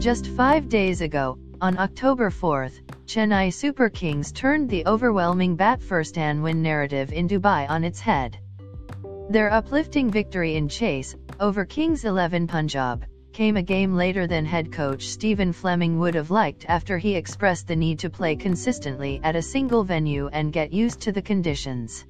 Just five days ago, on October 4, Chennai Super Kings turned the overwhelming bat-first and win narrative in Dubai on its head. Their uplifting victory in Chase, over Kings 11 Punjab, came a game later than head coach Stephen Fleming would have liked after he expressed the need to play consistently at a single venue and get used to the conditions.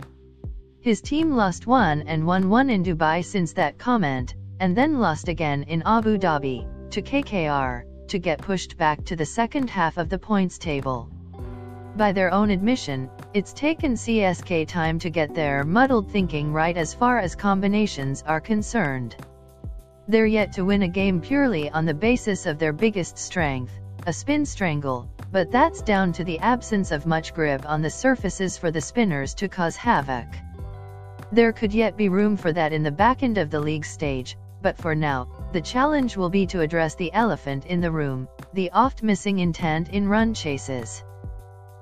His team lost one and won one in Dubai since that comment, and then lost again in Abu Dhabi, to KKR, to get pushed back to the second half of the points table. By their own admission, it's taken CSK time to get their muddled thinking right as far as combinations are concerned. They're yet to win a game purely on the basis of their biggest strength, a spin strangle, but that's down to the absence of much grip on the surfaces for the spinners to cause havoc. There could yet be room for that in the back end of the league stage, but for now, the challenge will be to address the elephant in the room, the oft missing intent in run chases.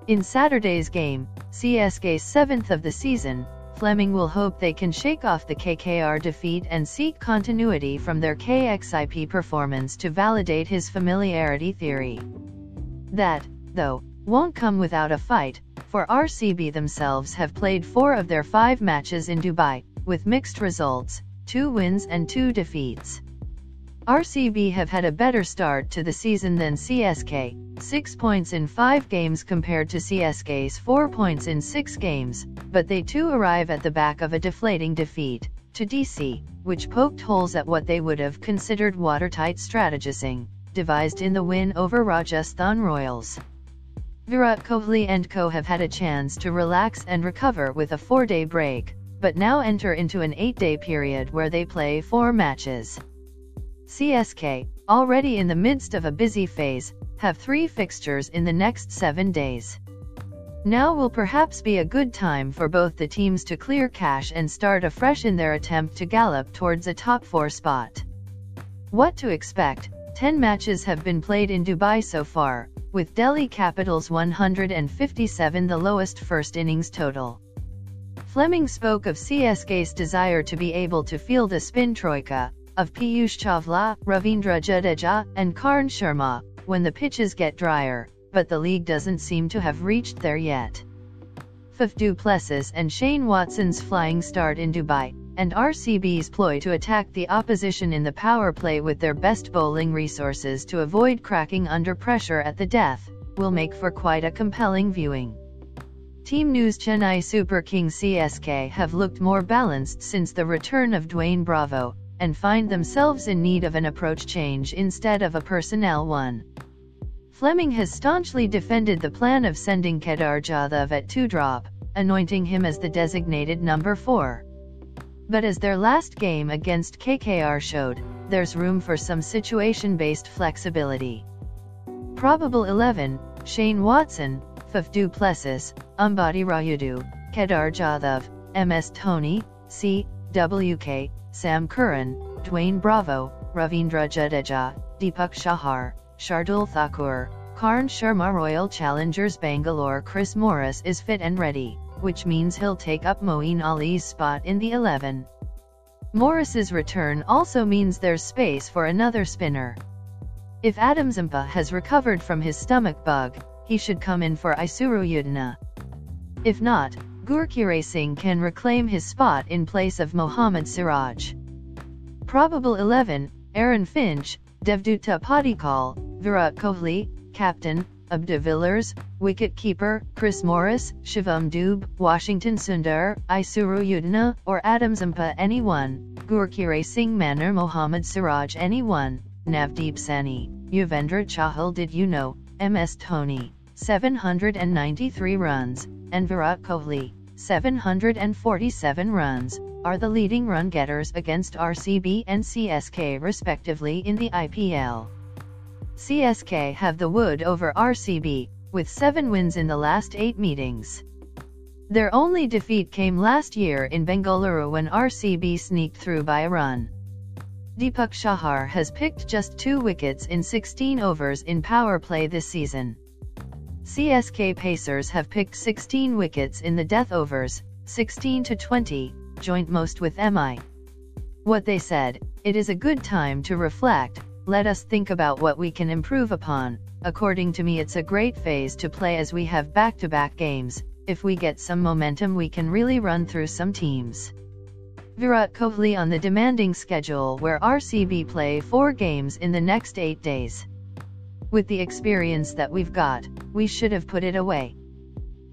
In Saturday's game, CSK's seventh of the season, Fleming will hope they can shake off the KKR defeat and seek continuity from their KXIP performance to validate his familiarity theory. That, though, won't come without a fight, for RCB themselves have played four of their five matches in Dubai, with mixed results, two wins and two defeats. RCB have had a better start to the season than CSK, 6 points in 5 games compared to CSK's 4 points in 6 games, but they too arrive at the back of a deflating defeat, to DC, which poked holes at what they would have considered watertight strategizing, devised in the win over Rajasthan Royals. Virat Kohli and co have had a chance to relax and recover with a four-day break, but now enter into an eight-day period where they play four matches. CSK, already in the midst of a busy phase, have three fixtures in the next seven days. Now will perhaps be a good time for both the teams to clear cache and start afresh in their attempt to gallop towards a top four spot. What to expect? 10 matches have been played in Dubai so far, with Delhi Capitals 157 the lowest first innings total. Fleming spoke of CSK's desire to be able to field a spin troika, of Piyush Chawla, Ravindra Jadeja, and Karn Sharma, when the pitches get drier, but the league doesn't seem to have reached there yet. Faf du Plessis and Shane Watson's flying start in Dubai, and RCB's ploy to attack the opposition in the power play with their best bowling resources to avoid cracking under pressure at the death, will make for quite a compelling viewing. Team News Chennai Super Kings CSK have looked more balanced since the return of Dwayne Bravo, and find themselves in need of an approach change instead of a personnel one. Fleming has staunchly defended the plan of sending Kedar Jadhav at 2-drop, anointing him as the designated number 4. But as their last game against KKR showed, there's room for some situation-based flexibility. Probable 11, Shane Watson, Faf du Plessis, Ambati Rayudu, Kedar Jadhav, MS Dhoni, C. WK, Sam Curran, Dwayne Bravo, Ravindra Jadeja, Deepak Chahar, Shardul Thakur, Karn Sharma Royal Challengers Bangalore Chris Morris is fit and ready, which means he'll take up Moeen Ali's spot in the 11. Morris's return also means there's space for another spinner. If Adam Zampa has recovered from his stomach bug, he should come in for Isuru Udana. If not, Gurkeerat Singh can reclaim his spot in place of Mohammad Siraj. Probable 11, Aaron Finch, Devdutt Padikkal, Virat Kohli, Captain, AB de Villiers, Wicket-keeper, Chris Morris, Shivam Dube, Washington Sundar, Isuru Udana, or Adam Zampa anyone, Gurkeerat Singh Manor Mohammad Siraj anyone, Navdeep Saini, Yuzvendra Chahal did you know, MS Dhoni, 793 runs, and Virat Kohli, 747 runs, are the leading run getters against RCB and CSK respectively in the IPL. CSK have the wood over RCB, with 7 wins in the last 8 meetings. Their only defeat came last year in Bengaluru when RCB sneaked through by a run. Deepak Chahar has picked just 2 wickets in 16 overs in power play this season. CSK Pacers have picked 16 wickets in the death overs, 16 to 20, joint most with MI. What they said, it is a good time to reflect, let us think about what we can improve upon. According to me, it's a great phase to play as we have back to back games. If we get some momentum, we can really run through some teams. Virat Kohli on the demanding schedule where RCB play four games in the next eight days. With the experience that we've got, we should have put it away.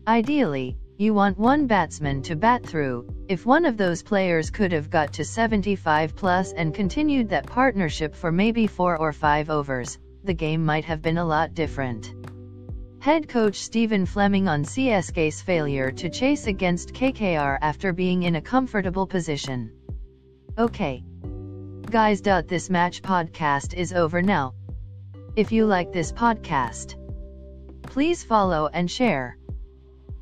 Ideally, you want one batsman to bat through, if one of those players could have got to 75 plus and continued that partnership for maybe four or five overs, the game might have been a lot different. Head coach Stephen Fleming on CSK's failure to chase against KKR after being in a comfortable position. Okay. Guys. This match podcast is over now. If you like this podcast, please follow and share.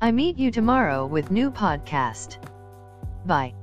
I meet you tomorrow with new podcast. Bye.